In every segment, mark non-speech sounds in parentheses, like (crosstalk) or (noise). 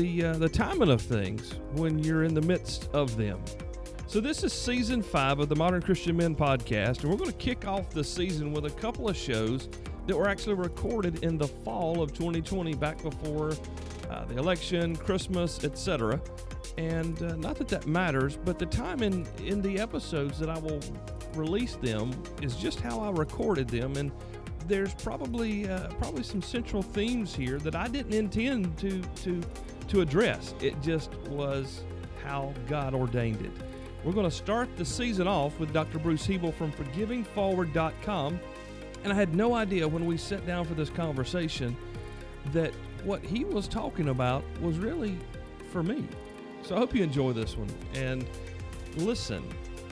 the uh, the timing of things when you're in the midst of them. So this is season five of the Modern Christian Men podcast, and we're going to kick off the season with a couple of shows that were actually recorded in the fall of 2020, back before uh, the election, Christmas, etc. And uh, not that that matters, but the time in in the episodes that I will release them is just how I recorded them, and there's probably uh, probably some central themes here that I didn't intend to to to address. It just was how God ordained it. We're going to start the season off with Dr. Bruce Hebel from ForgivingForward.com, and I had no idea when we sat down for this conversation that what he was talking about was really for me. So I hope you enjoy this one and listen,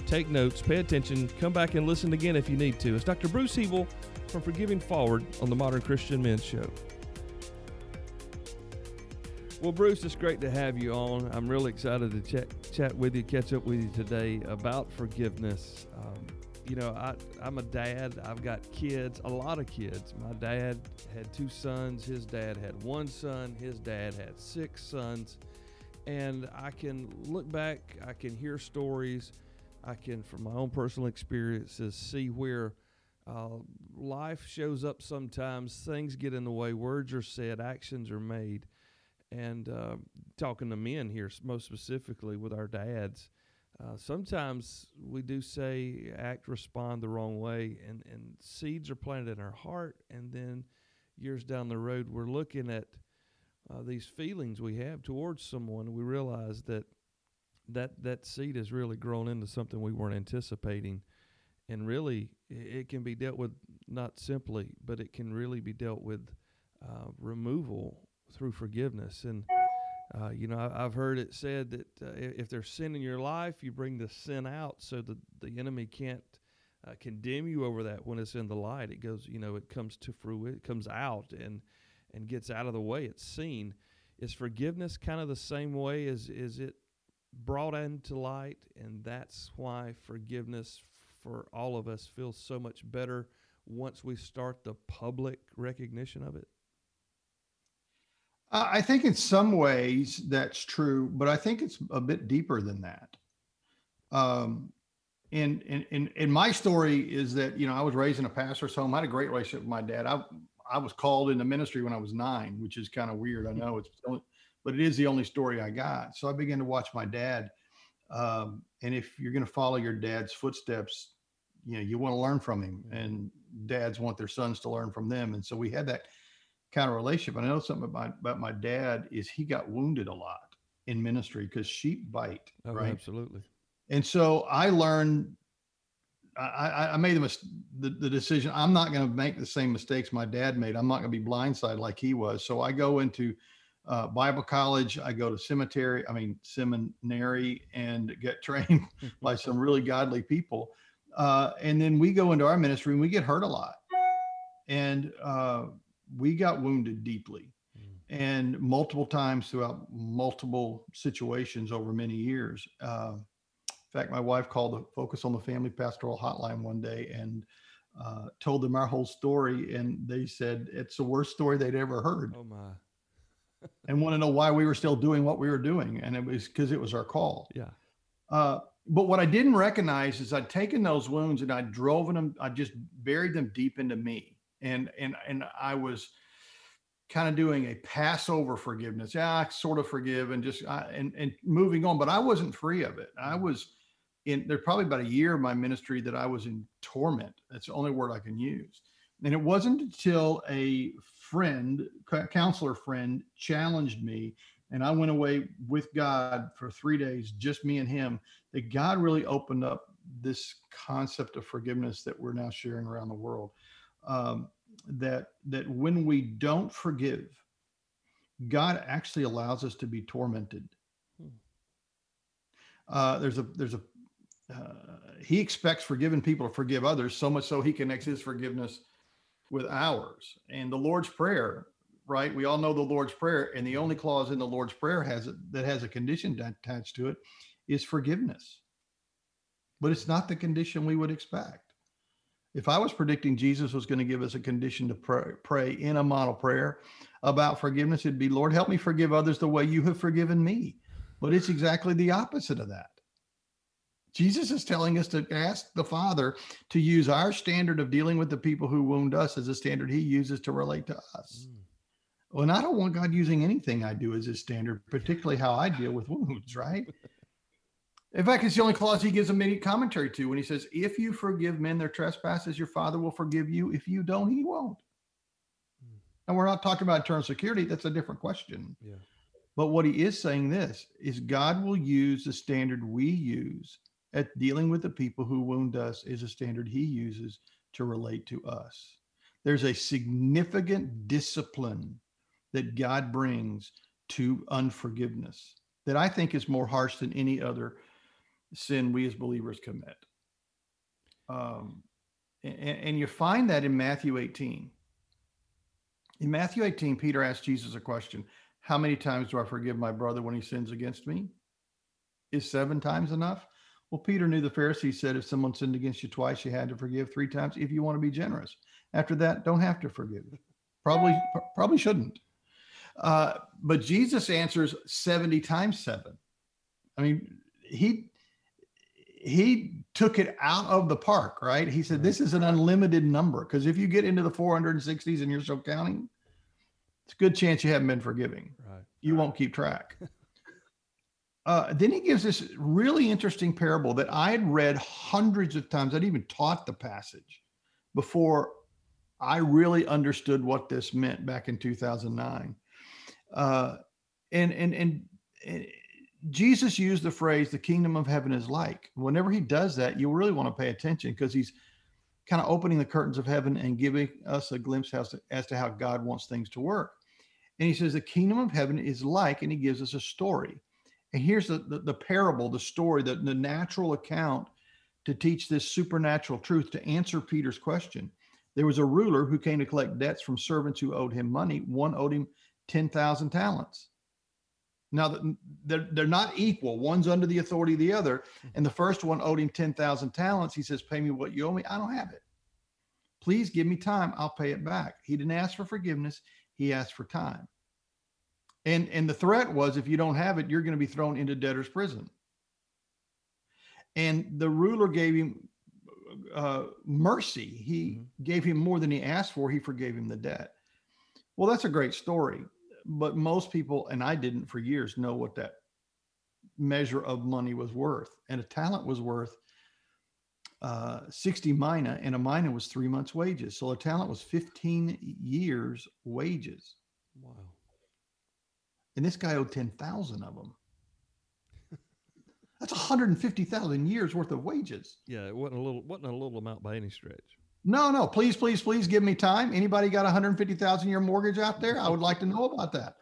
take notes, pay attention, come back and listen again if you need to. It's Dr. Bruce Hebel from Forgiving Forward on the Modern Christian Men's Show. Well, Bruce, it's great to have you on. I'm really excited to chat, chat with you, catch up with you today about forgiveness. Um, you know, I, I'm a dad. I've got kids, a lot of kids. My dad had two sons. His dad had one son. His dad had six sons. And I can look back, I can hear stories, I can, from my own personal experiences, see where uh, life shows up sometimes. Things get in the way, words are said, actions are made. And uh, talking to men here, most specifically with our dads, uh, sometimes we do say, act, respond the wrong way, and, and seeds are planted in our heart. And then years down the road, we're looking at uh, these feelings we have towards someone. We realize that that that seed has really grown into something we weren't anticipating, and really it can be dealt with not simply, but it can really be dealt with uh, removal through forgiveness. And uh, you know, I, have heard it said that uh, if there's sin in your life, you bring the sin out so that the enemy can't uh, condemn you over that when it's in the light. It goes, you know, it comes to fruition, it comes out and and gets out of the way. It's seen. Is forgiveness kind of the same way? Is is it brought into light, and that's why forgiveness for all of us feels so much better once we start the public recognition of it? I think in some ways that's true, but I think it's a bit deeper than that. Um, and, and, and, and my story is that, you know, I was raised in a pastor's home. I had a great relationship with my dad. I, I was called into ministry when I was nine, which is kind of weird. I know it's, but it is the only story I got. So I began to watch my dad. Um, and if you're going to follow your dad's footsteps, you know, you want to learn from him and dads want their sons to learn from them. And so we had that kind of relationship. I know something about, about my dad is he got wounded a lot in ministry because sheep bite, oh, right? Absolutely. And so I learned, I, I made the, the, the decision. I'm not going to make the same mistakes my dad made. I'm not going to be blindsided like he was. So I go into uh, Bible college. I go to cemetery, I mean, seminary and get (laughs) trained by some really godly people. Uh, and then we go into our ministry and we get hurt a lot. And, uh, we got wounded deeply mm. and multiple times throughout multiple situations over many years. Uh, in fact, my wife called the Focus on the Family Pastoral Hotline one day and uh, told them our whole story, and they said it's the worst story they'd ever heard. Oh my! (laughs) and want to know why we were still doing what we were doing, and it was because it was our call. Yeah. Uh, but what I didn't recognize is I'd taken those wounds and I'd driven them, I just buried them deep into me and and and I was kind of doing a Passover forgiveness. Yeah, I sort of forgive and just I, and and moving on, but I wasn't free of it. I mm-hmm. was in there probably about a year of my ministry that I was in torment. That's the only word I can use. And it wasn't until a friend, counselor friend, challenged me, and I went away with God for three days, just me and him. That God really opened up this concept of forgiveness that we're now sharing around the world um, that that when we don't forgive, God actually allows us to be tormented. Hmm. Uh, there's a there's a uh, he expects forgiven people to forgive others so much so he connects his forgiveness with ours. And the Lord's prayer, right? We all know the Lord's prayer, and the only clause in the Lord's prayer has it that has a condition attached to it is forgiveness. But it's not the condition we would expect. If I was predicting Jesus was going to give us a condition to pray, pray in a model prayer about forgiveness, it'd be, Lord, help me forgive others the way you have forgiven me. But it's exactly the opposite of that. Jesus is telling us to ask the Father to use our standard of dealing with the people who wound us as a standard he uses to relate to us. Mm. Well, and I don't want God using anything I do as his standard, particularly how I deal with wounds, right? (laughs) In fact, it's the only clause he gives immediate commentary to when he says, If you forgive men their trespasses, your father will forgive you. If you don't, he won't. Mm. And we're not talking about eternal security. That's a different question. Yeah. But what he is saying this is God will use the standard we use at dealing with the people who wound us is a standard he uses to relate to us. There's a significant discipline that God brings to unforgiveness that I think is more harsh than any other sin we as believers commit. Um, and, and you find that in Matthew 18. In Matthew 18, Peter asked Jesus a question How many times do I forgive my brother when he sins against me? Is seven times enough? Well, Peter knew the Pharisees said if someone sinned against you twice, you had to forgive three times if you want to be generous. After that, don't have to forgive. Probably, probably shouldn't. Uh, but Jesus answers 70 times seven. I mean, he he took it out of the park, right? He said this is an unlimited number because if you get into the 460s and you're still counting, it's a good chance you haven't been forgiving. Right. You right. won't keep track. (laughs) Uh, then he gives this really interesting parable that I had read hundreds of times. I'd even taught the passage before I really understood what this meant back in 2009. Uh, and, and, and, and Jesus used the phrase, the kingdom of heaven is like. Whenever he does that, you really want to pay attention because he's kind of opening the curtains of heaven and giving us a glimpse as to, as to how God wants things to work. And he says, the kingdom of heaven is like, and he gives us a story. And here's the, the, the parable, the story, the, the natural account to teach this supernatural truth to answer Peter's question. There was a ruler who came to collect debts from servants who owed him money. One owed him 10,000 talents. Now, they're, they're not equal. One's under the authority of the other. And the first one owed him 10,000 talents. He says, Pay me what you owe me. I don't have it. Please give me time. I'll pay it back. He didn't ask for forgiveness, he asked for time. And and the threat was if you don't have it, you're going to be thrown into debtor's prison. And the ruler gave him uh, mercy. He mm-hmm. gave him more than he asked for. He forgave him the debt. Well, that's a great story, but most people, and I didn't for years, know what that measure of money was worth. And a talent was worth uh, 60 mina, and a mina was three months' wages. So a talent was 15 years' wages. Wow and this guy owed 10,000 of them. That's 150,000 years worth of wages. Yeah, it wasn't a little wasn't a little amount by any stretch. No, no, please, please, please give me time. Anybody got a 150,000 year mortgage out there? I would like to know about that.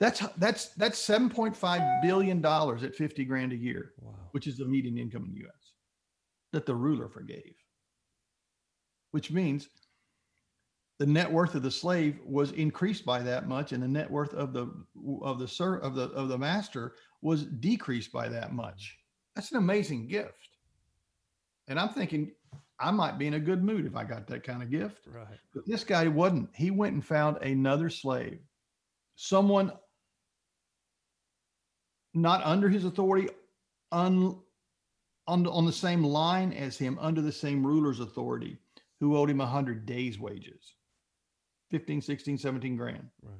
That's that's that's 7.5 billion dollars at 50 grand a year, wow. which is the median income in the US that the ruler forgave. Which means the net worth of the slave was increased by that much and the net worth of the of the sir of the of the master was decreased by that much that's an amazing gift and i'm thinking i might be in a good mood if i got that kind of gift right but this guy wasn't he went and found another slave someone not under his authority un, on, on the same line as him under the same ruler's authority who owed him a 100 days wages 15, 16, 17 grand. Right.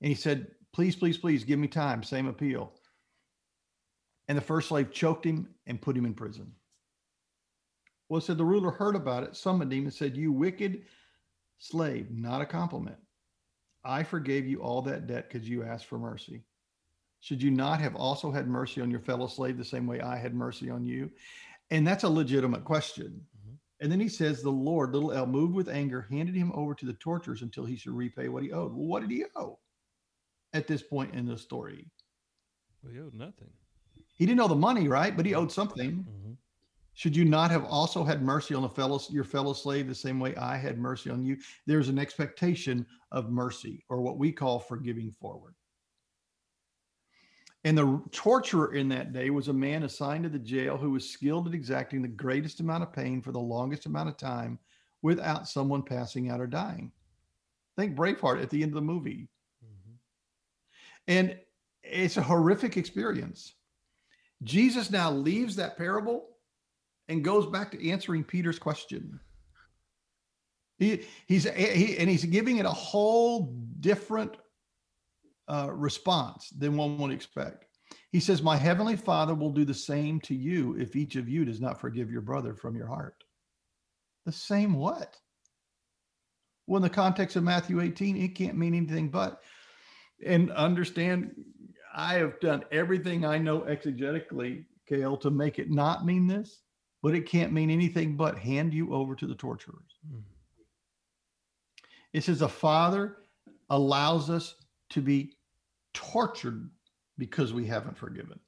And he said, please, please, please give me time. Same appeal. And the first slave choked him and put him in prison. Well, said the ruler heard about it, summoned him, and said, You wicked slave, not a compliment. I forgave you all that debt because you asked for mercy. Should you not have also had mercy on your fellow slave the same way I had mercy on you? And that's a legitimate question. And then he says, The Lord, little L, moved with anger, handed him over to the torturers until he should repay what he owed. Well, what did he owe at this point in the story? Well, he owed nothing. He didn't owe the money, right? But he owed something. Mm-hmm. Should you not have also had mercy on a fellow, your fellow slave the same way I had mercy on you? There's an expectation of mercy, or what we call forgiving forward. And the torturer in that day was a man assigned to the jail who was skilled at exacting the greatest amount of pain for the longest amount of time without someone passing out or dying. Think Braveheart at the end of the movie. Mm-hmm. And it's a horrific experience. Jesus now leaves that parable and goes back to answering Peter's question. He, he's he, and he's giving it a whole different uh, response than one would expect. He says, My heavenly Father will do the same to you if each of you does not forgive your brother from your heart. The same what? Well, in the context of Matthew 18, it can't mean anything but. And understand, I have done everything I know exegetically, Cale, to make it not mean this, but it can't mean anything but hand you over to the torturers. Mm. It says a father allows us to be tortured because we haven't forgiven.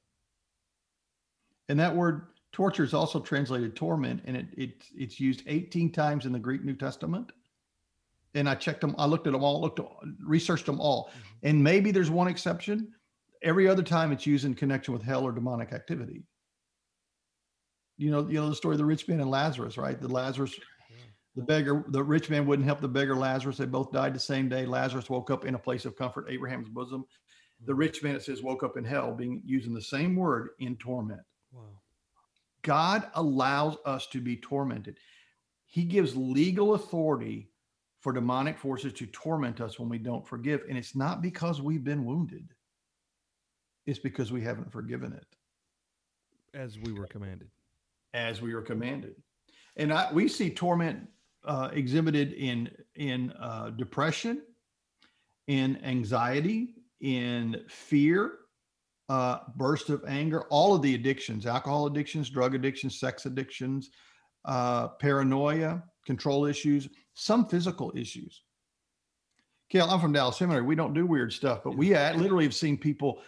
And that word torture is also translated torment, and it, it it's used 18 times in the Greek New Testament. And I checked them, I looked at them all, looked, researched them all. Mm-hmm. And maybe there's one exception. Every other time it's used in connection with hell or demonic activity. You know, you know the story of the rich man and Lazarus, right? The Lazarus the beggar, the rich man wouldn't help the beggar Lazarus. They both died the same day. Lazarus woke up in a place of comfort, Abraham's bosom. The hmm. rich man, it says, woke up in hell, being using the same word in torment. Wow. God allows us to be tormented. He gives legal authority for demonic forces to torment us when we don't forgive. And it's not because we've been wounded, it's because we haven't forgiven it. As we were commanded. As we were commanded. And I, we see torment uh, exhibited in in uh, depression, in anxiety, in fear, uh, burst of anger, all of the addictions, alcohol addictions, drug addictions, sex addictions, uh, paranoia, control issues, some physical issues. Cale, I'm from Dallas Seminary. We don't do weird stuff, but we literally have seen people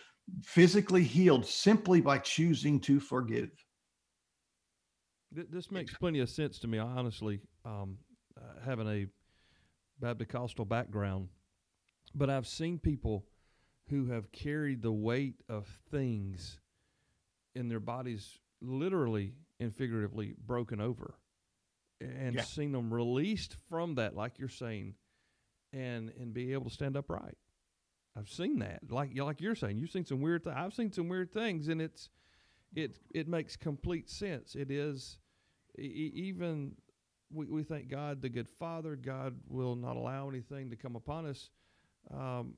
physically healed simply by choosing to forgive. This makes plenty of sense to me, I honestly. Um, uh, having a Baptist background, but I've seen people who have carried the weight of things in their bodies, literally and figuratively, broken over, and yeah. seen them released from that, like you're saying, and and be able to stand upright. I've seen that, like like you're saying, you've seen some weird. Th- I've seen some weird things, and it's it it makes complete sense. It is e- even we, we thank God, the good Father. God will not allow anything to come upon us. Um,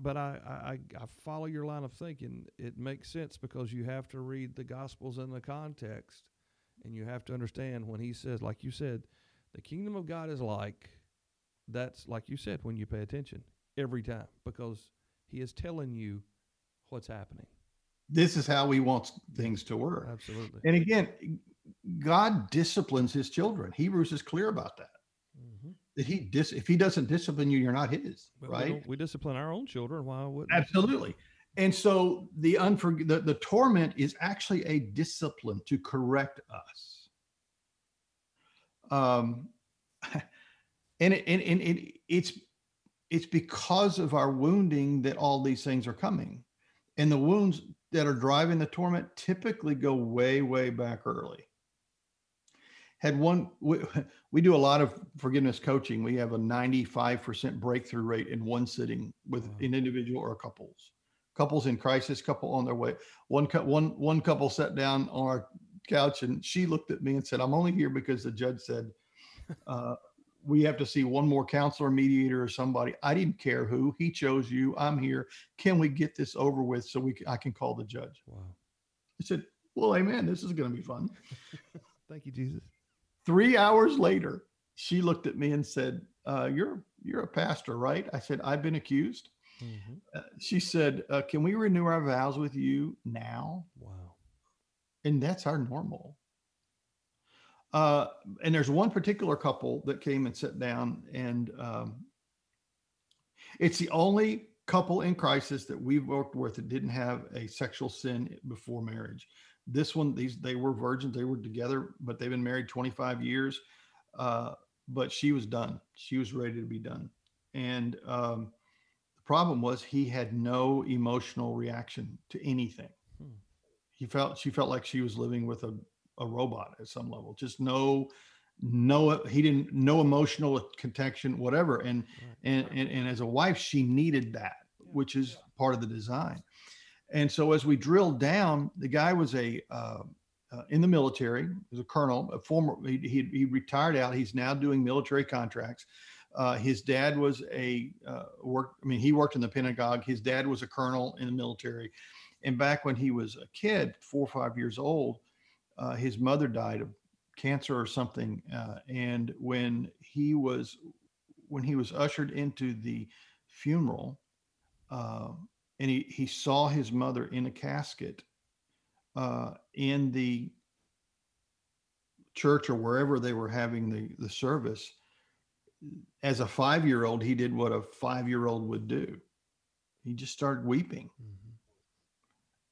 but I, I, I follow your line of thinking. It makes sense because you have to read the Gospels in the context, and you have to understand when He says, like you said, the kingdom of God is like. That's like you said when you pay attention every time because He is telling you what's happening. This is how He wants things to work. Absolutely. And again, God disciplines his children. Hebrews is clear about that. Mm-hmm. That he dis- if he doesn't discipline you, you're not his, but right? We, we, discipline our own children. Why would absolutely? And so the unfor- the, the torment is actually a discipline to correct us. Um, (laughs) and it, and, and it, it's it's because of our wounding that all these things are coming, and the wounds that are driving the torment typically go way way back early. Had one we, (laughs) we do a lot of forgiveness coaching. We have a 95% breakthrough rate in one sitting with wow. an individual or couples. Couples in crisis couple on their way. One one one couple sat down on our couch and she looked at me and said i'm only here because the judge said (laughs) uh, we have to see one more counselor mediator or somebody i didn't care who he chose you i'm here can we get this over with so we can, i can call the judge wow i said well amen this is going to be fun (laughs) thank you jesus Three hours later, she looked at me and said, uh, "You're you're a pastor, right?" I said, "I've been accused." Mm-hmm. Uh, she said, uh, "Can we renew our vows with you now?" Wow. And that's our normal. Uh, and there's one particular couple that came and sat down, and um, it's the only couple in crisis that we've worked with that didn't have a sexual sin before marriage. This one, these they were virgins. They were together, but they've been married 25 years. Uh, but she was done. She was ready to be done. And um, the problem was he had no emotional reaction to anything. Hmm. He felt she felt like she was living with a, a robot at some level. Just no no he didn't no emotional connection whatever and right. and, and and as a wife she needed that which is part of the design and so as we drilled down the guy was a uh, uh, in the military was a colonel a former he, he, he, retired out he's now doing military contracts uh, his dad was a uh, work i mean he worked in the pentagon his dad was a colonel in the military and back when he was a kid four or five years old uh, his mother died of cancer or something. Uh, and when he was when he was ushered into the funeral, uh, and he he saw his mother in a casket uh, in the church or wherever they were having the the service. As a five year old, he did what a five year old would do. He just started weeping. Mm-hmm.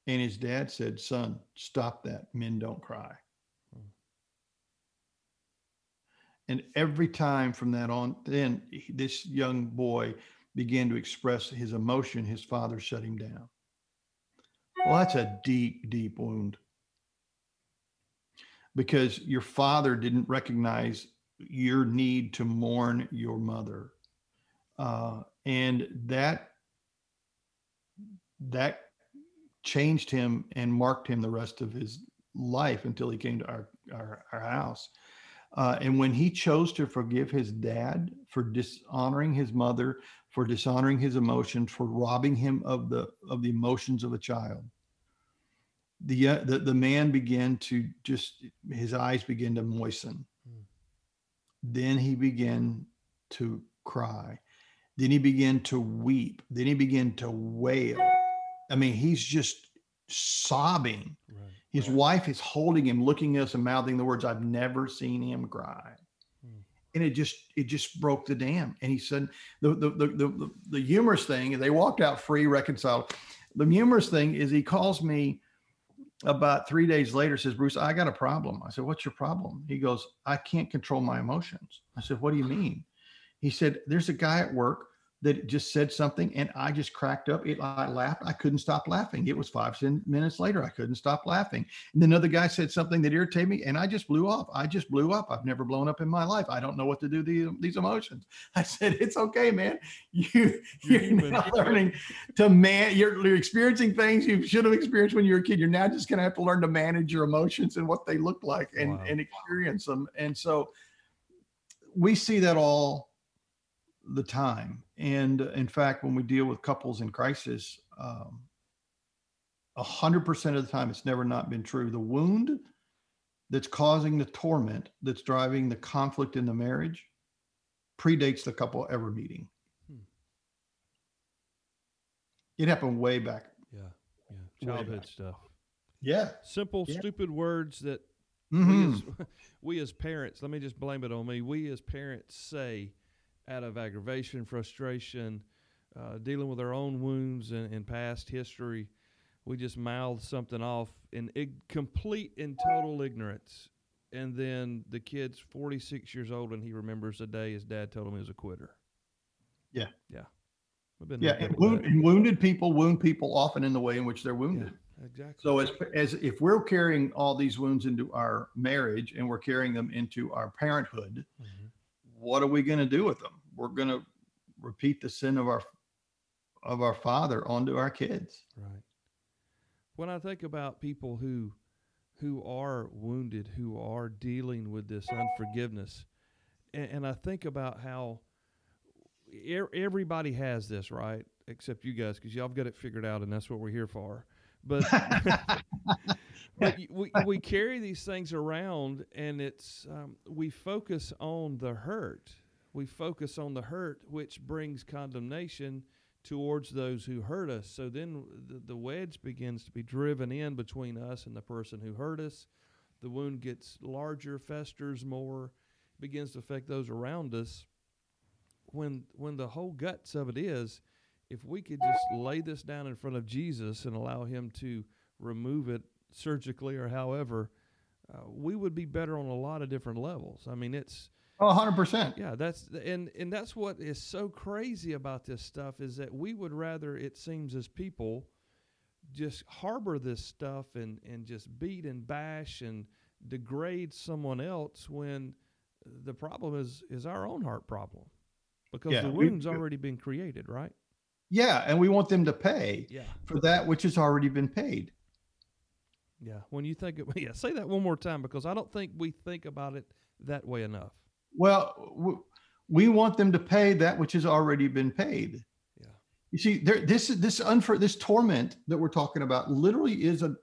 And his dad said, Son, stop that. Men don't cry. And every time from that on, then this young boy began to express his emotion, his father shut him down. Well, that's a deep, deep wound because your father didn't recognize your need to mourn your mother. Uh, and that that changed him and marked him the rest of his life until he came to our, our, our house. Uh, and when he chose to forgive his dad for dishonoring his mother, for dishonoring his emotions, for robbing him of the of the emotions of a child, the uh, the, the man began to just his eyes began to moisten. Mm. Then he began to cry. Then he began to weep. Then he began to wail. I mean, he's just sobbing. Right. His wife is holding him, looking at us and mouthing the words, I've never seen him cry. Hmm. And it just it just broke the dam. And he said the the the the, the humorous thing, is they walked out free, reconciled. The humorous thing is he calls me about three days later, says, Bruce, I got a problem. I said, What's your problem? He goes, I can't control my emotions. I said, What do you mean? He said, There's a guy at work that just said something and I just cracked up. It, I laughed. I couldn't stop laughing. It was five minutes later. I couldn't stop laughing. And then another guy said something that irritated me and I just blew up. I just blew up. I've never blown up in my life. I don't know what to do these, these emotions. (laughs) I said, it's okay, man. (laughs) You, you're now learning to man, you're, you're experiencing things you should have experienced when you were a kid. You're now just going to have to learn to manage your emotions and what they look like and, wow. and experience them. And so we see that all the time. And in fact, when we deal with couples in crisis, um, a hundred percent of the time, it's never not been true. The wound that's causing the torment, that's driving the conflict in the marriage, predates the couple ever meeting. Hmm. It happened way back. Yeah, yeah, childhood stuff. Yeah, simple, yeah. stupid words that mm-hmm. we, as, (laughs) we as parents. Let me just blame it on me. We as parents say out of aggravation, frustration, uh, dealing with our own wounds and, and, past history. We just mouth something off in ig- complete and total ignorance. And then the kid's 46 years old and he remembers the day his dad told him he was a quitter. Yeah. Yeah. yeah. And, wound, and, wounded people wound people often in the way in which they're wounded. Yeah, exactly. So as, as if we're carrying all these wounds into our marriage and we're carrying them into our parenthood, mm-hmm what are we going to do with them? We're going to repeat the sin of our of our father onto our kids. Right. When I think about people who who are wounded, who are dealing with this unforgiveness, and, and I think about how er, everybody has this, right? Except you guys, because y'all got it figured out, and that's what we're here for. But (laughs) (laughs) but we, we (laughs) carry these things around and it's um, we focus on the hurt. We focus on the hurt which brings condemnation towards those who hurt us. So then the, the wedge begins to be driven in between us and the person who hurt us. The wound gets larger festers more begins to affect those around us. When when the whole guts of it is if we could just lay this down in front of Jesus and allow him to remove it surgically or however, uh, we would be better on a lot of different levels. I mean, it's Oh, 100%. Yeah, that's and and that's what is so crazy about this stuff is that we would rather it seems as people just harbor this stuff and and just beat and bash and degrade someone else when the problem is is our own heart problem because Yeah, the we- wound's already been created, right? Yeah. And we want them to pay Yeah. for that which has already been paid. Yeah. When you think of (laughs) yeah, say that one more time because I don't think we think about it that way enough. Well, we want them to pay that which has already been paid. Yeah. You see, there, this this unfor, this torment that we're talking about literally is a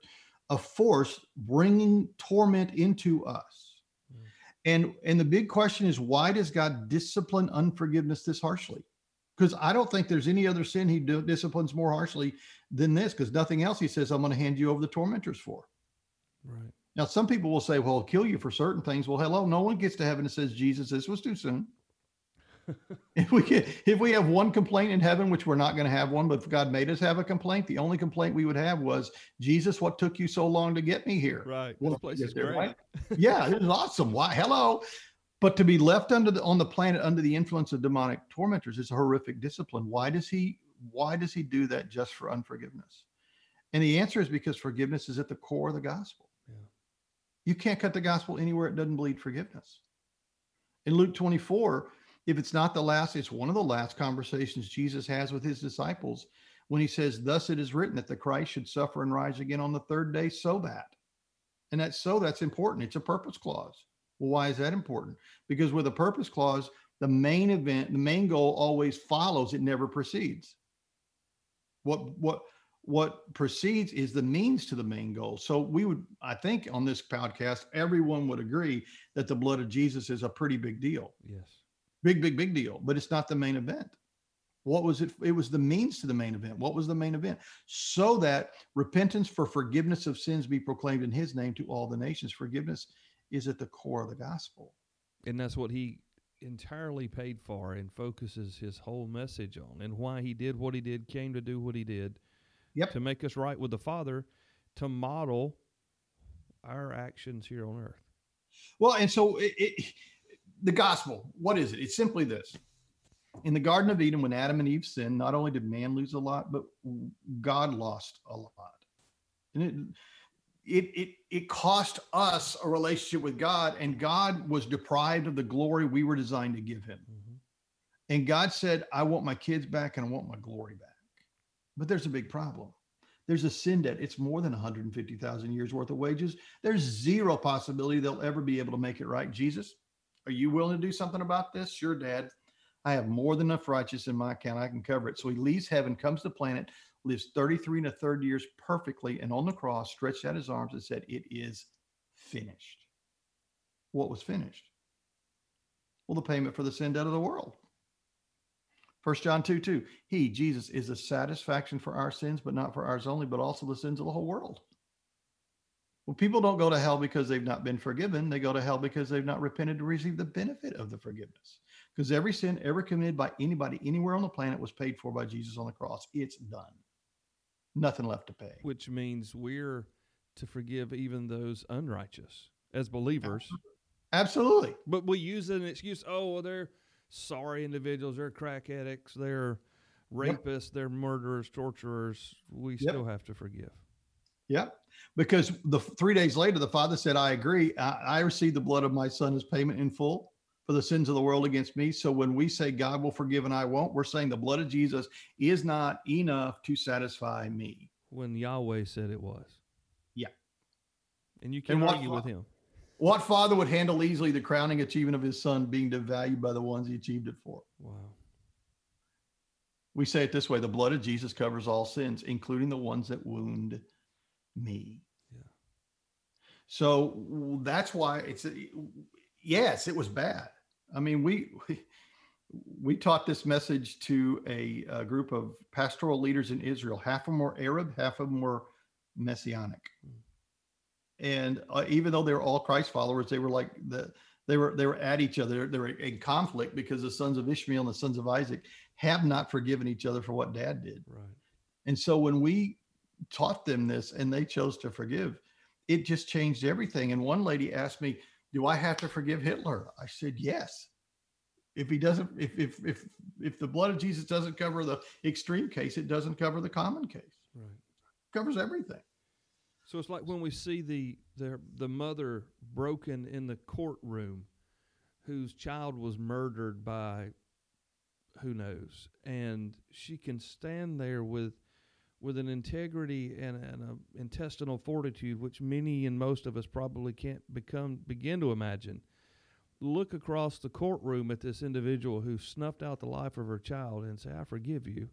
a force bringing torment into us. Mm. And and the big question is why does God discipline unforgiveness this harshly? Because I don't think there's any other sin he do, disciplines more harshly than this. Because nothing else he says I'm going to hand you over the tormentors for. Right. Now, some people will say, well, I'll kill you for certain things. Well, hello, no one gets to heaven and says, Jesus, this was too soon. (laughs) if we get, if we have one complaint in heaven, which we're not going to have one, but if God made us have a complaint, the only complaint we would have was, Jesus, what took you so long to get me here? Right. Well, this place is they're great. right. (laughs) Yeah, this is awesome. Why? Hello. But to be left under the on the planet under the influence of demonic tormentors is a horrific discipline. Why does he why does he do that just for unforgiveness? And the answer is because forgiveness is at the core of the gospel. You can't cut the gospel anywhere it doesn't bleed forgiveness. In Luke 24, if it's not the last, it's one of the last conversations Jesus has with his disciples when he says, Thus it is written that the Christ should suffer and rise again on the third day, so that. And that's so that's important. It's a purpose clause. Well, why is that important? Because with a purpose clause, the main event, the main goal always follows, it never precedes. What what what precedes is the means to the main goal. So we would, I think, on this podcast, everyone would agree that the blood of Jesus is a pretty big deal. Yes. Big, big, big deal, but it's not the main event. What was it? It was the means to the main event. What was the main event? So that repentance for forgiveness of sins be proclaimed in his name to all the nations. Forgiveness is at the core of the gospel. And that's what he entirely paid for and focuses his whole message on and why he did what he did, came to do what he did. Yep. To make us right with the Father, to model our actions here on earth. Well, and so it, it, the gospel, what is it? It's simply this. In the Garden of Eden, when Adam and Eve sinned, not only did man lose a lot, but God lost a lot. And it, it, it, it cost us a relationship with God, and God was deprived of the glory we were designed to give him. Mm-hmm. And God said, I want my kids back and I want my glory back. But there's a big problem. There's a sin debt. It's more than 150,000 years worth of wages. There's zero possibility they'll ever be able to make it right. Jesus, are you willing to do something about this? Sure, Dad. I have more than enough righteous in my account. I can cover it. So he leaves heaven, comes to planet, lives 33 and a third years perfectly, and on the cross stretched out his arms and said, It is finished. What was finished? Well, the payment for the sin debt of the world. First John 2 2. He, Jesus, is a satisfaction for our sins, but not for ours only, but also the sins of the whole world. Well, people don't go to hell because they've not been forgiven. They go to hell because they've not repented to receive the benefit of the forgiveness. Because every sin ever committed by anybody anywhere on the planet was paid for by Jesus on the cross. It's done. Nothing left to pay. Which means we're to forgive even those unrighteous as believers. Absolutely. But we use an excuse, oh, well, they're sorry individuals, they're crack addicts, they're Yep. rapists, they're murderers, torturers. We Yep. still have to forgive. Yep. Because the three days later, the father said, I agree. I, I received the blood of my son as payment in full for the sins of the world against me. So when we say God will forgive and I won't, we're saying the blood of Jesus is not enough to satisfy me. When Yahweh said it was. Yeah. And you can what argue fa- with him. What father would handle easily the crowning achievement of his son being devalued by the ones he achieved it for? Wow. We say it this way the blood of Jesus covers all sins, including the ones that wound me. Yeah. So that's why it's yes, it was bad. I mean, we we, (laughs) we taught this message to a, a group of pastoral leaders in Israel. Half of them were Arab, half of them were Messianic. Hmm. And uh, even though they were all Christ followers, they were like the they were they were at each other. They were in conflict because the sons of Ishmael and the sons of Isaac have not forgiven each other for what Dad did. Right. And so when we taught them this and they chose to forgive, it just changed everything. And one lady asked me, do I have to forgive Hitler? I said, yes. If he doesn't, if if if if the blood of Jesus doesn't cover the extreme case, it doesn't cover the common case. Right. It covers everything. So it's like when we see the the the mother broken in the courtroom, whose child was murdered by who knows, and she can stand there with with an integrity and, an intestinal fortitude which many and most of us probably can't become begin to imagine look across the courtroom at this individual who snuffed out the life of her child and say i forgive you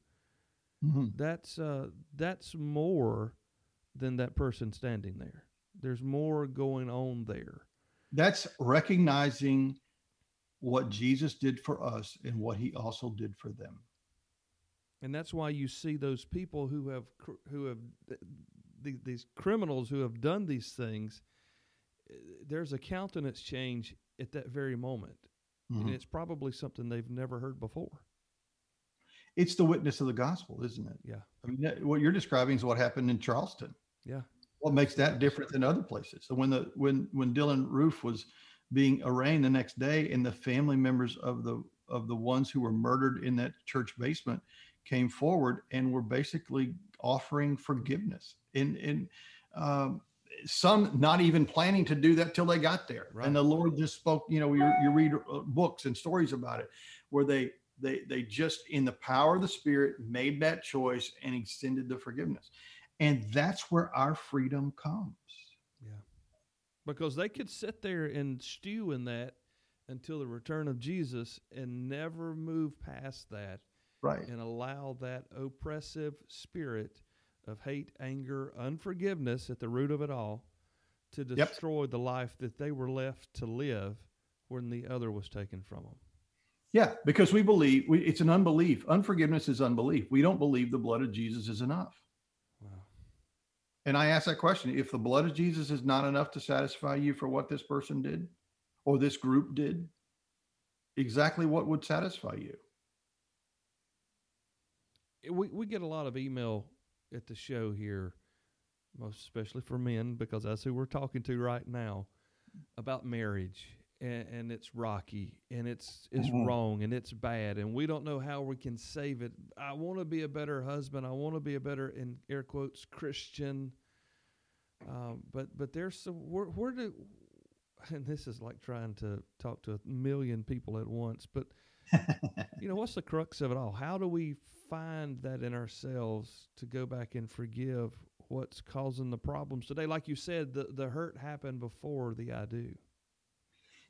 mm-hmm. that's uh, that's more than that person standing there. There's more going on there. That's recognizing what jesus did for us and what he also did for them. And that's why you see those people who have who have these criminals who have done these things eh, there's a countenance change at that very moment. Mm-hmm. and it's probably something they've never heard before it's the witness of the gospel isn't it yeah i mean what you're describing is what happened in charleston yeah what makes that different than other places so when the when when dylann roof was being arraigned the next day and the family members of the of the ones who were murdered in that church basement came forward and were basically offering forgiveness. And, and um, some not even planning to do that till they got there. Right. And the Lord just spoke, you know, you, you read uh, books and stories about it where they, they, they just in the power of the spirit made that choice and extended the forgiveness. And that's where our freedom comes. Yeah. Because they could sit there and stew in that until the return of Jesus and never move past that right and allow that oppressive spirit of hate anger unforgiveness at the root of it all to destroy yep. the life that they were left to live when the other was taken from them yeah because we believe we, it's an unbelief. Unforgiveness is unbelief. We don't believe the blood of jesus is enough. Wow. and i ask that question if the blood of jesus is not enough to satisfy you for what this person did or this group did exactly what would satisfy you? We we get a lot of email at the show here, most especially for men because that's who we're talking to right now about marriage and, and it's rocky and it's it's mm-hmm. wrong and it's bad and we don't know how we can save it. I want to be a better husband. I want to be a better in air quotes Christian. Um, but but there's some where where do and this is like trying to talk to a million people at once, but (laughs) you know what's the crux of it all? How do we find that in ourselves to go back and forgive what's causing the problems today. Like you said, the, the hurt happened before the I do.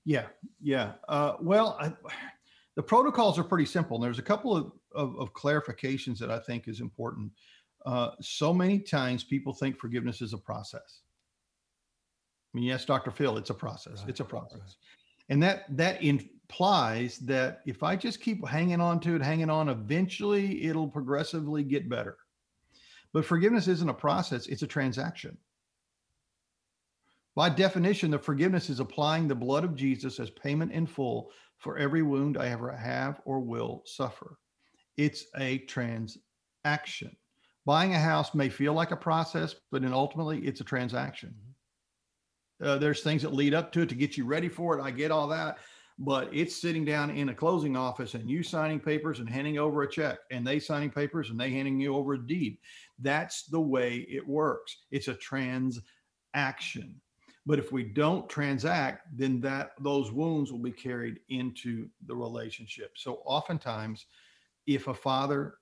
Yeah, yeah. Uh, well, I, (sighs) the protocols are pretty simple. And there's a couple of, of, of clarifications that I think is important. Uh, so many times people think forgiveness is a process. I mean, yes, Dr. Phil, it's a process. Right, it's a process. Right. And that that implies that if I just keep hanging on to it, hanging on, eventually it'll progressively get better. But forgiveness isn't a process, it's a transaction. By definition, the forgiveness is applying the blood of Jesus as payment in full for every wound I ever have or will suffer. It's a transaction. Buying a house may feel like a process, but then ultimately it's a transaction. Mm-hmm. Uh, there's things that lead up to it to get you ready for it. I get all that but it's sitting down in a closing office and you signing papers and handing over a check and they signing papers and they handing you over a deed. That's the way it works. It's a transaction. But if we don't transact, then that those wounds will be carried into the relationship. So oftentimes, if a father,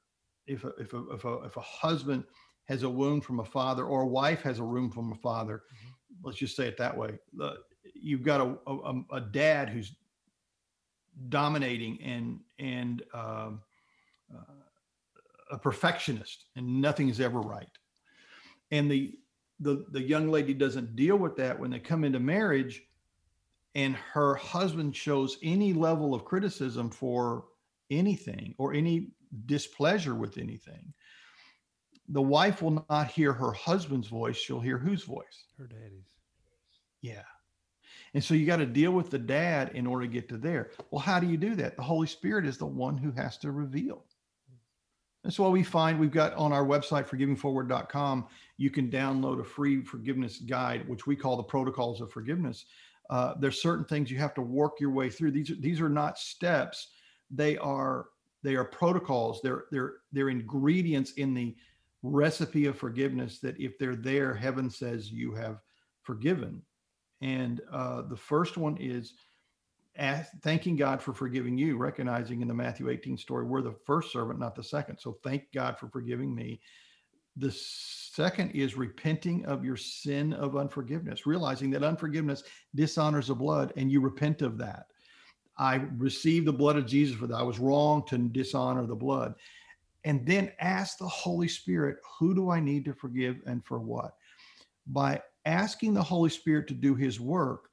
if a, if a, if a, if a husband has a wound from a father or a wife has a wound from a father, mm-hmm. let's just say it that way. The, you've got a, a, a dad who's dominating and and um, uh, a perfectionist and nothing is ever right and the the the young lady doesn't deal with that when they come into marriage and her husband shows any level of criticism for anything or any displeasure with anything the wife will not hear her husband's voice she'll hear whose voice her daddy's yeah and so you got to deal with the dad in order to get to there. Well, how do you do that? The Holy Spirit is the one who has to reveal. That's why we find we've got on our website, forgivingforward.com, you can download a free forgiveness guide, which we call the protocols of forgiveness. Uh, there's certain things you have to work your way through. These are, these are not steps. They are they are protocols. They're they're they're ingredients in the recipe of forgiveness that if they're there, heaven says you have forgiven. And uh, the first one is ask, thanking God for forgiving you, recognizing in the Matthew 18 story, we're the first servant, not the second. So thank God for forgiving me. The second is repenting of your sin of unforgiveness, realizing that unforgiveness dishonors the blood and you repent of that. I received the blood of Jesus for that. I was wrong to dishonor the blood. And then ask the Holy Spirit, who do I need to forgive and for what? By asking the Holy Spirit to do his work,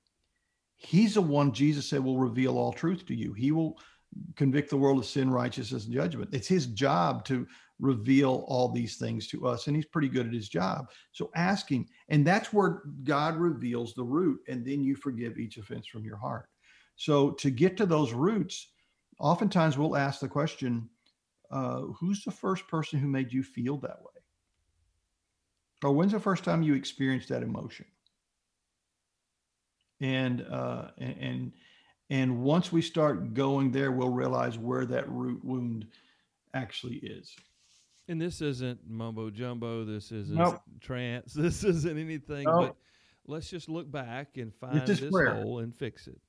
he's the one Jesus said will reveal all truth to you. He will convict the world of sin, righteousness, and judgment. It's his job to reveal all these things to us, and he's pretty good at his job. So ask him, and that's where God reveals the root, and then you forgive each offense from your heart. So to get to those roots, oftentimes we'll ask the question, uh, who's the first person who made you feel that way? Or when's the first time you experienced that emotion? And uh, and and once we start going there, we'll realize where that root wound actually is. And this isn't mumbo jumbo. This isn't nope. trance. (laughs) This isn't anything. Nope. But let's just look back and find this prayer. hole and fix it.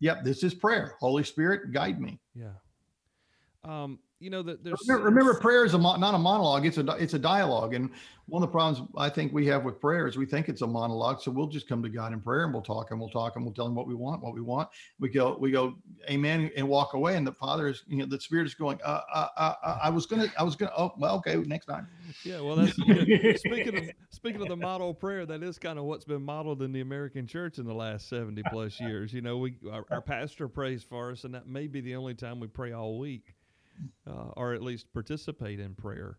Yep, this is prayer. Holy Spirit, guide me. Yeah. Um, you know that there's remember, remember, prayer is a not a monologue it's a it's a dialogue and one of the problems i think we have with prayer is we think it's a monologue so we'll just come to god in prayer and we'll talk and we'll talk and we'll tell him what we want what we want. We go we go amen and walk away and the father is you know the spirit is going uh, uh, uh, uh i was gonna i was gonna oh well okay next time. Yeah well that's you (laughs) know, speaking of speaking of the model prayer that is kind of what's been modeled in the american church in the last 70 plus years. You know we our, our pastor prays for us and that may be the only time we pray all week uh, or at least participate in prayer.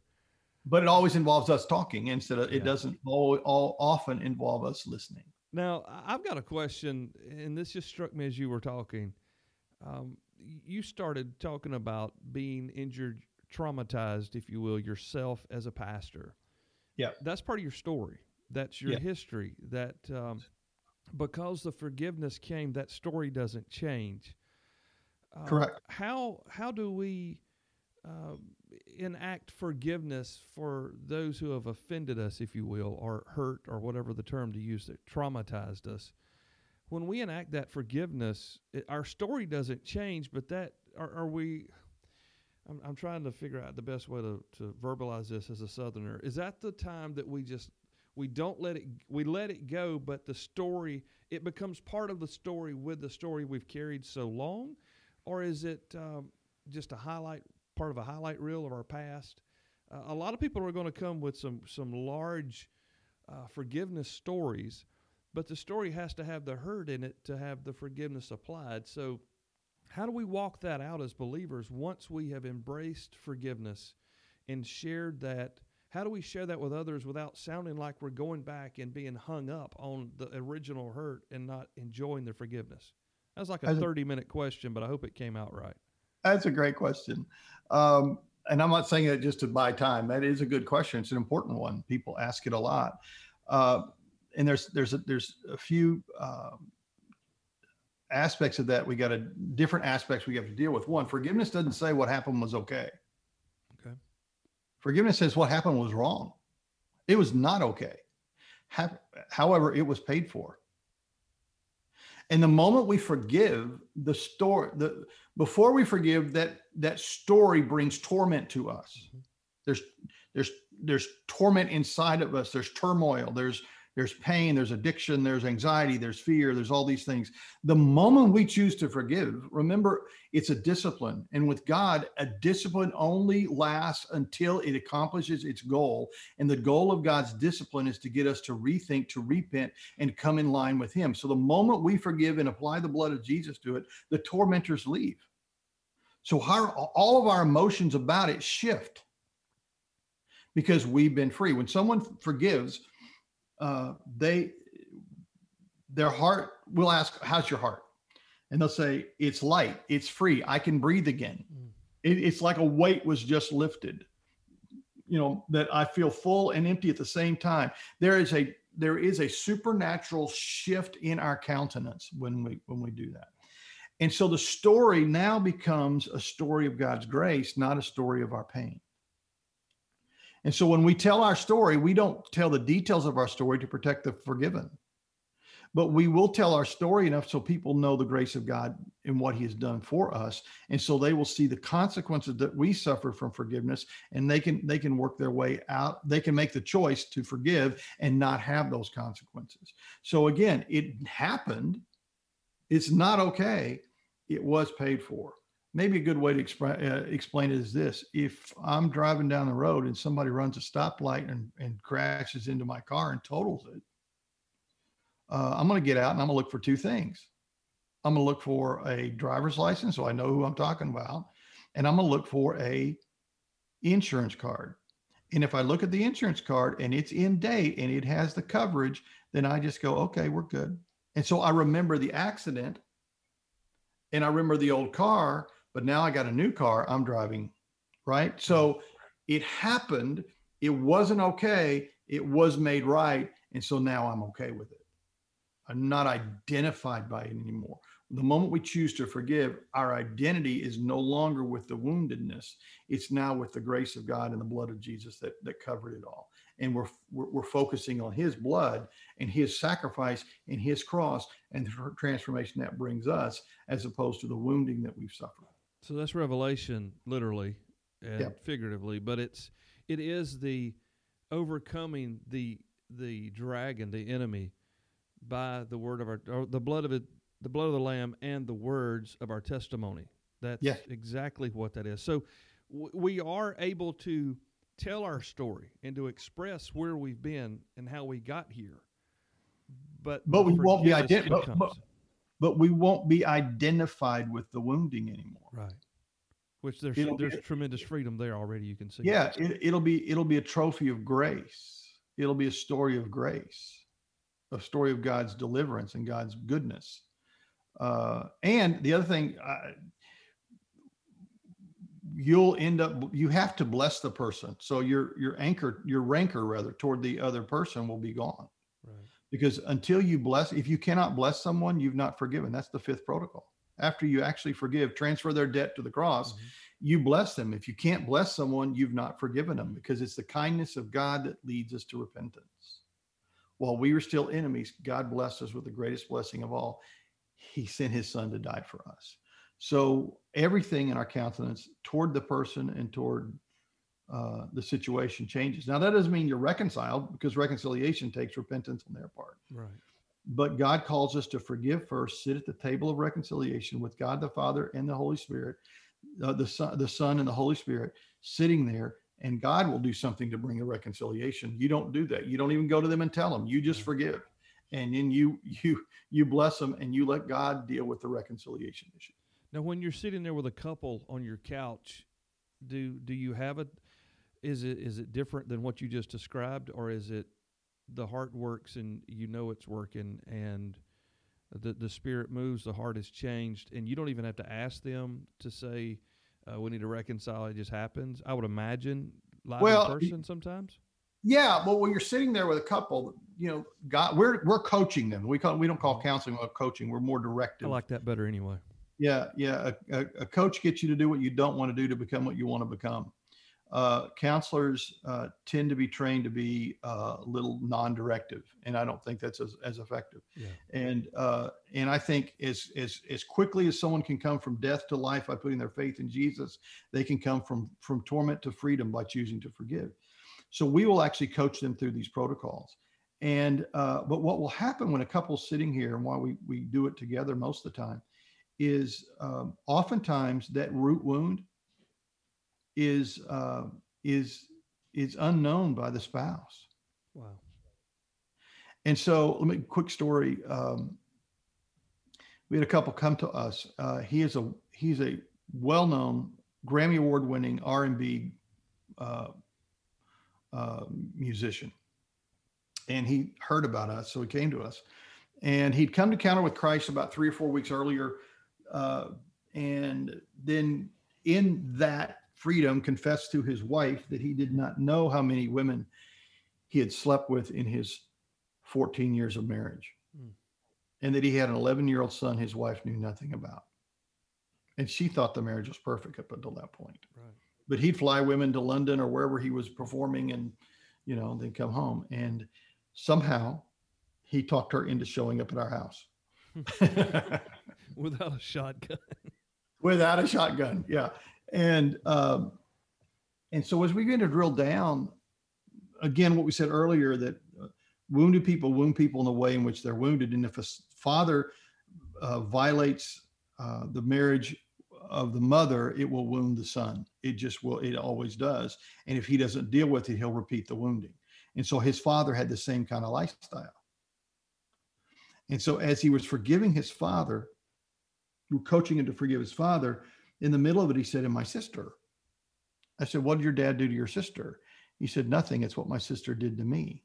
But it always involves us talking instead of, yeah. it doesn't all, all often involve us listening. Now, I've got a question, and this just struck me as you were talking. Um, you started talking about being injured, traumatized, if you will, yourself as a pastor. Yeah. That's part of your story. That's your yeah. history. That um, because the forgiveness came, that story doesn't change. Uh, Correct. How how do we uh, enact forgiveness for those who have offended us, if you will, or hurt, or whatever the term to use that traumatized us. When we enact that forgiveness, it, our story doesn't change, but that are, are we? I'm, I'm trying to figure out the best way to, to verbalize this as a Southerner. Is that the time that we just we don't let it we let it go, but the story it becomes part of the story with the story we've carried so long, or is it um, just a highlight part of a highlight reel of our past. Uh, a lot of people are going to come with some some large uh, forgiveness stories, but the story has to have the hurt in it to have the forgiveness applied. So, how do we walk that out as believers once we have embraced forgiveness and shared that? How do we share that with others without sounding like we're going back and being hung up on the original hurt and not enjoying the forgiveness? That was like a 30 minute question, but I hope it came out right. That's a great question. Um, and I'm not saying it just to buy time. That is a good question. It's an important one. People ask it a lot. Uh, and there's there's a, there's a few uh, aspects of that we got a different aspects we have to deal with. One, forgiveness doesn't say what happened was okay. Okay. Forgiveness says what happened was wrong. It was not okay. However, it was paid for. And the moment we forgive, the story, the before we forgive, that that story brings torment to us. Mm-hmm. There's there's there's torment inside of us. There's turmoil. There's there's pain, there's addiction, there's anxiety, there's fear, there's all these things. The moment we choose to forgive, remember it's a discipline. And with God, a discipline only lasts until it accomplishes its goal. And the goal of God's discipline is to get us to rethink, to repent, and come in line with Him. So the moment we forgive and apply the blood of Jesus to it, the tormentors leave. So our, all of our emotions about it shift because we've been free. When someone forgives, uh, they their heart will ask, "How's your heart?" And they'll say, "It's light. It's free. I can breathe again. Mm. It, it's like a weight was just lifted. You know that I feel full and empty at the same time. There is a there is a supernatural shift in our countenance when we when we do that. And so the story now becomes a story of God's grace, not a story of our pain. And so when we tell our story, we don't tell the details of our story to protect the forgiven, but we will tell our story enough so people know the grace of God and what he has done for us. And so they will see the consequences that we suffer from forgiveness and they can they can work their way out. They can make the choice to forgive and not have those consequences. So again, it happened. It's not okay. It was paid for maybe a good way to expri- uh, explain it is this. If i'm driving down the road and somebody runs a stoplight and, and crashes into my car and totals it uh, i'm going to get out and i'm going to look for two things. I'm going to look for a driver's license so i know who i'm talking about and i'm going to look for a insurance card. And if i look at the insurance card and it's in date and it has the coverage then i just go okay we're good. And so i remember the accident and i remember the old car but now I got a new car I'm driving, right? So mm-hmm. it happened. It wasn't okay. It was made right. And so now I'm okay with it. I'm not identified by it anymore. The moment we choose to forgive, our identity is no longer with the woundedness. It's now with the grace of God and the blood of Jesus that, that covered it all. And we're, we're, we're focusing on his blood and his sacrifice and his cross and the transformation that brings us as opposed to the wounding that we've suffered. So that's revelation, literally and yep. figuratively, but it's it is the overcoming the the dragon, the enemy, by the word of our the blood of it, the blood of the lamb, and the words of our testimony. That's yeah. exactly what that is. So w- we are able to tell our story and to express where we've been and how we got here. But but we won't be identified but we won't be identified with the wounding anymore. Right. Which there's it'll there's be, tremendous freedom there already. You can see. Yeah, it, it'll be it'll be a trophy of grace. It'll be a story of grace, a story of God's deliverance and God's goodness. Uh, and the other thing, uh, you'll end up you have to bless the person. So your your anchor, your rancor rather toward the other person will be gone because until you bless if you cannot bless someone you've not forgiven. That's the fifth protocol. After you actually forgive transfer their debt to the cross mm-hmm. you bless them. If you can't bless someone you've not forgiven them because it's the kindness of god that leads us to repentance. While we were still enemies god blessed us with the greatest blessing of all. He sent his son to die for us. So everything in our countenance toward the person and toward uh, the situation changes. Now, that doesn't mean you're reconciled because reconciliation takes repentance on their part. Right. But God calls us to forgive first, sit at the table of reconciliation with God the Father and the Holy Spirit, uh, the Son, the Son and the Holy Spirit sitting there, and God will do something to bring a reconciliation. You don't do that. You don't even go to them and tell them. You just forgive, and then you (laughs) you you bless them, and you let God deal with the reconciliation issue. Now, when you're sitting there with a couple on your couch, do do you have a is it is it different than what you just described, or is it the heart works and you know it's working and the the spirit moves, the heart is changed, and you don't even have to ask them to say uh, we need to reconcile. It just happens. I would imagine live well, in person sometimes. Yeah, well, when you're sitting there with a couple, you know, God, we're we're coaching them. We call we don't call mm-hmm. counseling or coaching. We're more directive. I like that better anyway. Yeah, yeah. A, a, a, coach gets you to do what you don't want to do to become what you want to become uh, counselors uh, tend to be trained to be uh, a little non-directive, and I don't think that's as, as effective. Yeah. And uh, and I think as as as quickly as someone can come from death to life by putting their faith in Jesus, they can come from from torment to freedom by choosing to forgive. So we will actually coach them through these protocols. And uh, but what will happen when a couple's sitting here, and why we we do it together most of the time, is um, oftentimes that root wound is uh, is is unknown by the spouse. Wow. And so, let me quick story. Um, we had a couple come to us. Uh, he is a he's a well-known Grammy Award-winning R&B uh, uh, musician, and he heard about us, so he came to us. And he'd come to Counter with Christ about three or four weeks earlier, uh, and then in that freedom confessed to his wife that he did not know how many women he had slept with in his 14 years of marriage. Mm. And that he had an 11 year old son his wife knew nothing about. And she thought the marriage was perfect up until that point. Right. But he'd fly women to London or wherever he was performing and, you know, then come home. And somehow he talked her into showing up at our house. (laughs) Without a shotgun. (laughs) Without a shotgun, yeah. And um, and so as we begin to drill down, again, what we said earlier that uh, wounded people wound people in the way in which they're wounded, and if a father uh, violates uh, the marriage of the mother, it will wound the son. It just will. It always does. And if he doesn't deal with it, he'll repeat the wounding. And so his father had the same kind of lifestyle. And so as he was forgiving his father, coaching him to forgive his father, in the middle of it, he said, And my sister. I said, What did your dad do to your sister? He said, Nothing. It's what my sister did to me.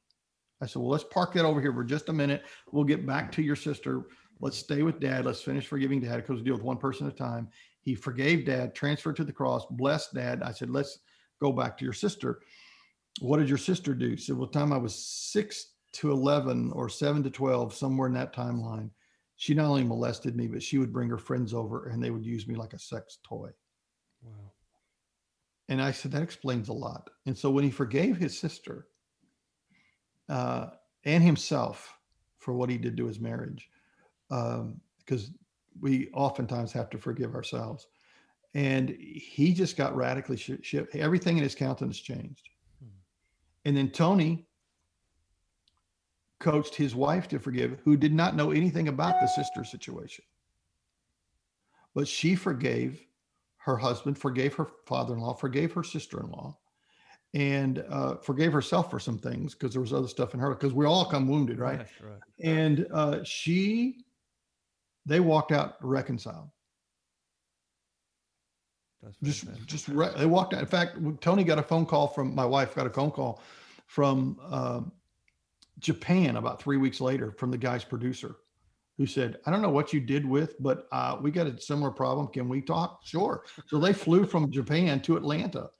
I said, Well, let's park that over here for just a minute. We'll get back to your sister. Let's stay with dad. Let's finish forgiving dad because we deal with one person at a time. He forgave dad, transferred to the cross, blessed dad. I said, Let's go back to your sister. What did your sister do? He said, Well, time I was six to 11 or seven to 12, somewhere in that timeline, she not only molested me, but she would bring her friends over and they would use me like a sex toy. Wow. And I said, that explains a lot. And so when he forgave his sister uh, and himself for what he did to his marriage, um, because we oftentimes have to forgive ourselves. And he just got radically shifted. Everything in his countenance changed. Hmm. And then Toni coached his wife to forgive, who did not know anything about the sister situation. But she forgave her husband, forgave her father in law, forgave her sister in law, and uh, forgave herself for some things because there was other stuff in her because we all come wounded, right? right, right. And uh, she, they walked out reconciled. just, just re- they walked out. In fact, Toni got a phone call from my wife. Got a phone call from uh, Japan about three weeks later from the guy's producer who said, I don't know what you did with, but uh, we got a similar problem. Can we talk? Sure. So they flew from Japan to Atlanta,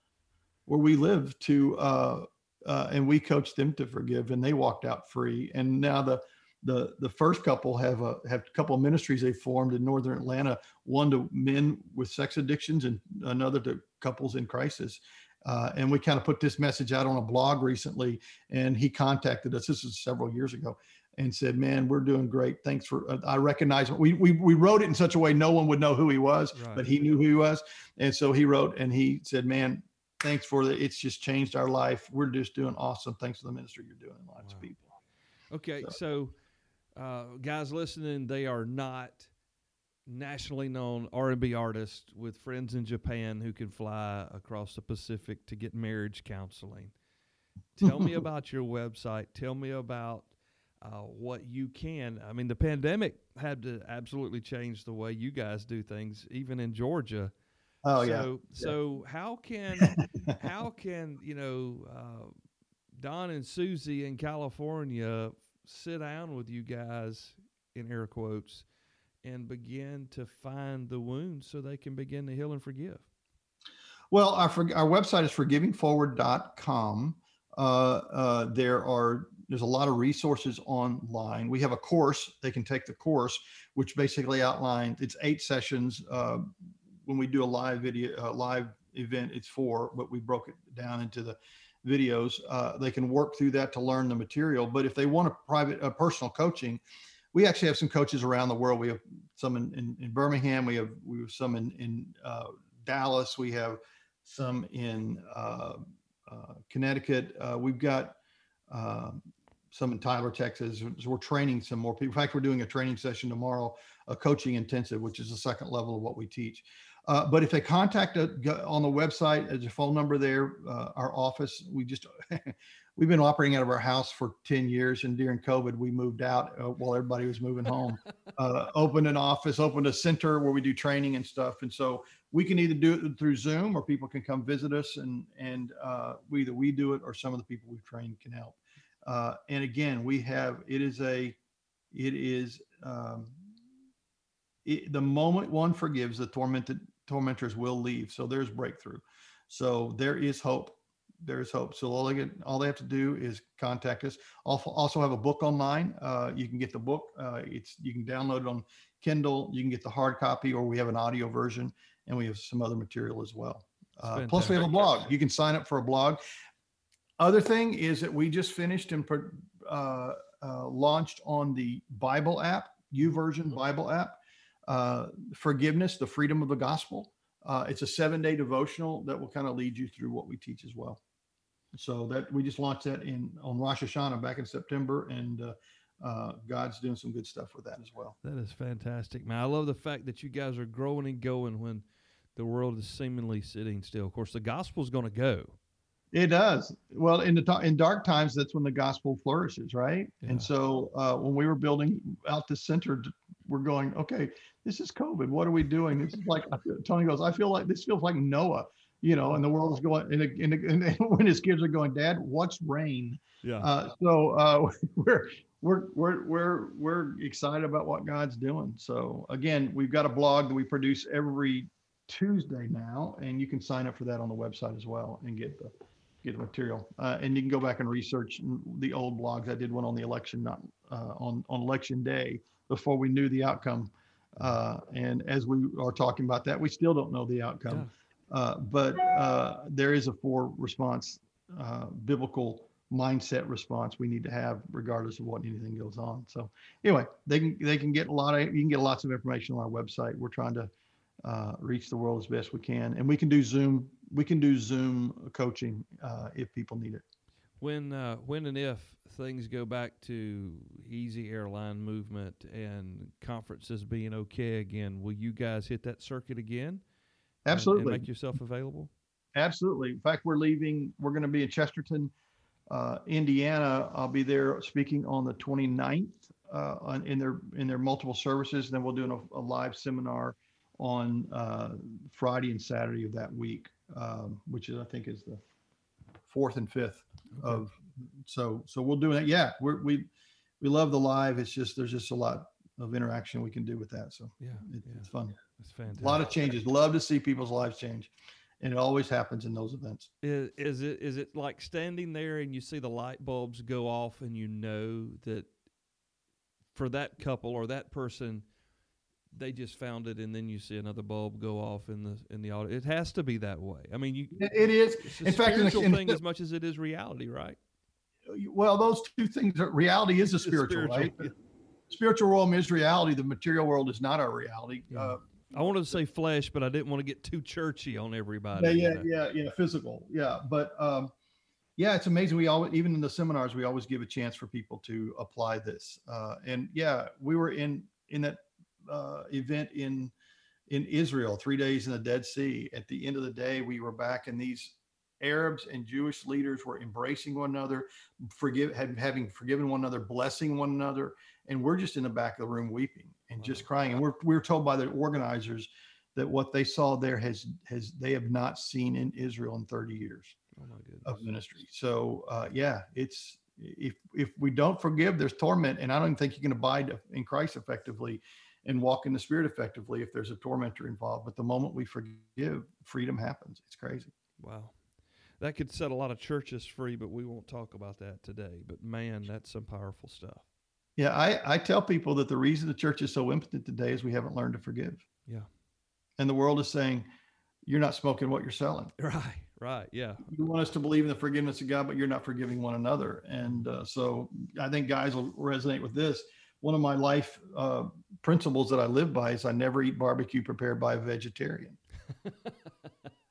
where we live, to uh, uh, and we coached them to forgive, and they walked out free. And now the the the first couple have a have a couple of ministries they formed in northern Atlanta. One to men with sex addictions, and another to couples in crisis. Uh, and we kind of put this message out on a blog recently, and he contacted us. This is several years ago, and said, "Man, we're doing great. Thanks for. Uh, I recognize we, we we wrote it in such a way no one would know who he was, right. but he knew who he was, and so he wrote and he said, "Man, thanks for the. It's just changed our life. We're just doing awesome. Thanks for the ministry you're doing in lives wow. people." Okay, so, so uh, guys listening, they are not nationally known R&B artist with friends in Japan who can fly across the Pacific to get marriage counseling. Tell me (laughs) about your website. Tell me about uh, what you can. I mean, the pandemic had to absolutely change the way you guys do things, even in Georgia. Oh so, yeah. So how can (laughs) how can you know uh, Don and Susie in California sit down with you guys in air quotes and begin to find the wounds so they can begin to heal and forgive? Well, our, our website is forgivingforward.com. Uh, uh, there are there's a lot of resources online. We have a course they can take the course, which basically outlines it's eight sessions. Uh, when we do a live video, uh, live event, it's four, but we broke it down into the videos. Uh, they can work through that to learn the material. But if they want a private, a personal coaching, we actually have some coaches around the world. We have some in, in, in Birmingham. We have we have some in in uh, Dallas. We have some in uh, uh, Connecticut. Uh, we've got um, some in Tyler, Texas. So we're training some more people. In fact, we're doing a training session tomorrow, a coaching intensive, which is the second level of what we teach. Uh, but if they contact us on the website, there's a phone number there. Uh, our office, we just (laughs) we've been operating out of our house for 10 years and during covid we moved out uh, while everybody was moving home. (laughs) Uh, opened an office opened a center where we do training and stuff and so we can either do it through zoom or people can come visit us and and uh, we, either we do it or some of the people we've trained can help. Uh, and again we have it is a it is um, it, the moment one forgives the tormented tormentors will leave so there's breakthrough. So there is hope there's hope. So all they get, all they have to do is contact us. Also, also have a book online. Uh, you can get the book. Uh, it's you can download it on Kindle. You can get the hard copy, or we have an audio version, and we have some other material as well. Uh, plus, we have a blog. You can sign up for a blog. Other thing is that we just finished and uh, uh, launched on the Bible app, U YouVersion Bible app, uh, forgiveness, the freedom of the gospel. Uh, it's a seven day devotional that will kind of lead you through what we teach as well. So that we just launched that in on Rosh Hashanah back in September, and uh, uh, God's doing some good stuff with that as well. That is fantastic, man. I love the fact that you guys are growing and going when the world is seemingly sitting still. Of course, the gospel is going to go. It does. Well, in the in dark times, that's when the gospel flourishes, right? Yeah. And so uh, when we were building out the center, we're going, okay, this is COVID. What are we doing? This is like (laughs) Toni goes. I feel like this feels like Noah, you know, and the world is going. And, and, and (laughs) when his kids are going, Dad, what's rain? Yeah. Uh, so uh, (laughs) we're we're we're we're we're excited about what God's doing. So again, we've got a blog that we produce every Tuesday now, and you can sign up for that on the website as well and get the get the material. Uh, and you can go back and research the old blogs. I did one on the election, not uh, on on election day before we knew the outcome. Uh, and as we are talking about that, we still don't know the outcome. Yeah. Uh, but uh, there is a four response uh, biblical mindset response we need to have regardless of what anything goes on. So anyway, they can they can get a lot of you can get lots of information on our website. We're trying to uh, reach the world as best we can, and we can do Zoom we can do Zoom coaching uh, if people need it. When when and if things go back to easy airline movement and conferences being okay again, will you guys hit that circuit again? Absolutely. And, and make yourself available. Absolutely. In fact, we're leaving. We're going to be in Chesterton, uh, Indiana. I'll be there speaking on the 29th uh, on, in their in their multiple services. And then we'll do a, a live seminar on uh, Friday and Saturday of that week um, which is I think is the fourth and fifth okay. of so so we'll do that. Yeah, we're, we we love the live. It's just there's just a lot of interaction we can do with that. So yeah, it, yeah. it's fun. It's fantastic. A lot of changes. Love to see people's lives change, and it always happens in those events. Is, is it is it like standing there and you see the light bulbs go off and you know that for that couple or that person they just found it and then you see another bulb go off in the in the audio. It has to be that way. I mean, you it is. in fact, in in thing as much as it is reality, right? Well, those two things. Are reality is a spiritual, spiritual right? Yeah. Spiritual realm is reality. The material world is not our reality. Yeah. Uh, I wanted to say flesh, but I didn't want to get too churchy on everybody. Yeah, yeah, yeah, yeah. Physical, yeah. But um, yeah, it's amazing. We always, even in the seminars, we always give a chance for people to apply this. Uh, and yeah, we were in in that uh, event in in Israel, three days in the Dead Sea. At the end of the day, we were back, and these Arabs and Jewish leaders were embracing one another, forgive having forgiven one another, blessing one another, and we're just in the back of the room weeping and just crying. And we're we're told by the organizers that what they saw there has has they have not seen in Israel in 30 years oh of ministry. So uh, yeah, it's if if we don't forgive, there's torment, and I don't think you can abide in Christ effectively and walk in the spirit effectively if there's a tormentor involved. But the moment we forgive, freedom happens. It's crazy. Wow. That could set a lot of churches free, but we won't talk about that today. But man, that's some powerful stuff. Yeah, I, I tell people that the reason the church is so impotent today is we haven't learned to forgive. Yeah. And the world is saying, you're not smoking what you're selling. (laughs) Right, right. Yeah. You want us to believe in the forgiveness of God, but you're not forgiving one another. And uh, so I think guys will resonate with this one of my life uh, principles that I live by is I never eat barbecue prepared by a vegetarian. (laughs)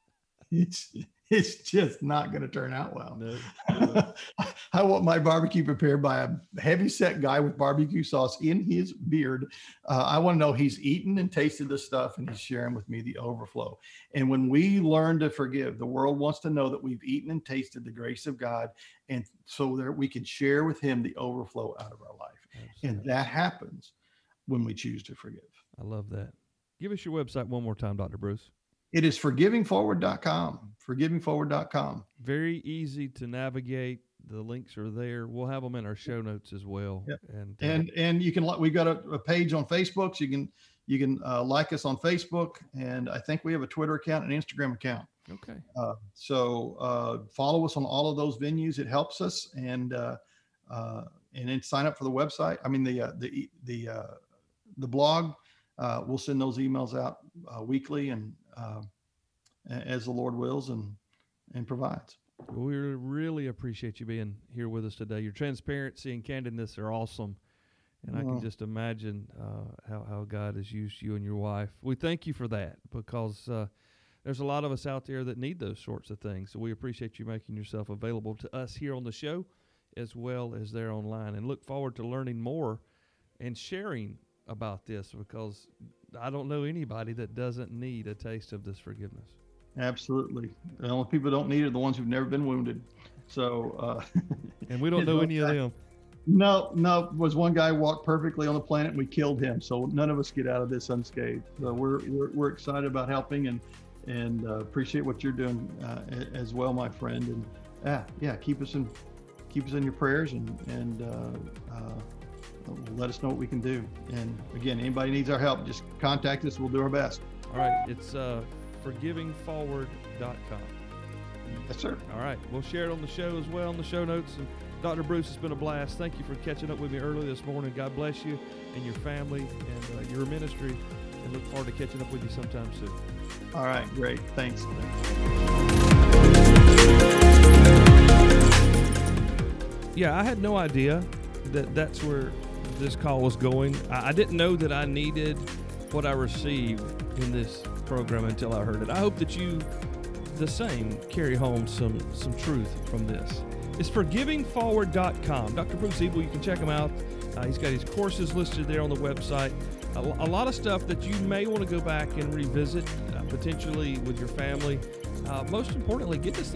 (laughs) it's (laughs) it's just not going to turn out well. No, no. (laughs) I want my barbecue prepared by a heavy set guy with barbecue sauce in his beard. Uh, I want to know he's eaten and tasted the stuff and he's sharing with me the overflow. And when we learn to forgive, the world wants to know that we've eaten and tasted the grace of God, and so that we can share with Him the overflow out of our life. Absolutely. And that happens when we choose to forgive. I love that. Give us your website one more time, Dr. Bruce. It is forgivingforward.com. Forgivingforward.com. Very easy to navigate. The links are there. We'll have them in our show notes as well. Yep. And uh, and and you can we've got a, a, page on Facebook. So you can you can uh, like us on Facebook, and I think we have a Twitter account and Instagram account. Okay. Uh, so uh, follow us on all of those venues. It helps us, and uh, uh, and then sign up for the website. I mean the uh, the the uh, the blog. Uh, we'll send those emails out uh, weekly and uh, as the Lord wills and and provides. We really appreciate you being here with us today. Your transparency and candidness are awesome. And I can just imagine uh, how, how God has used you and your wife. We thank you for that because uh, there's a lot of us out there that need those sorts of things. So we appreciate you making yourself available to us here on the show as well as there online. And look forward to learning more and sharing about this because I don't know anybody that doesn't need a taste of this forgiveness. Absolutely. The only people who don't need it are the ones who've never been wounded. So uh, (laughs) And we don't (laughs) know any of them. No, no. Was one guy walked perfectly on the planet and we killed him. So none of us get out of this unscathed. So we're we're, we're excited about helping and and uh, appreciate what you're doing uh, as well, my friend. And yeah, yeah, keep us in keep us in your prayers and and uh, uh, let us know what we can do. And again, anybody needs our help, just contact us. We'll do our best. All right. It's uh, forgivingforward.com. Yes, sir. All right. We'll share it on the show as well, in the show notes. And Dr. Bruce, it's been a blast. Thank you for catching up with me early this morning. God bless you and your family and uh, your ministry. And look forward to catching up with you sometime soon. All right, great. Thanks. Yeah, I had no idea that that's where this call was going. I, I didn't know that I needed what I received in this program until I heard it. I hope that you, the same, carry home some some truth from this. It's forgivingforward.com. Dr. Bruce Hebel, you can check him out. Uh, he's got his courses listed there on the website. A, a lot of stuff that you may want to go back and revisit, uh, potentially with your family. Uh, most importantly, get this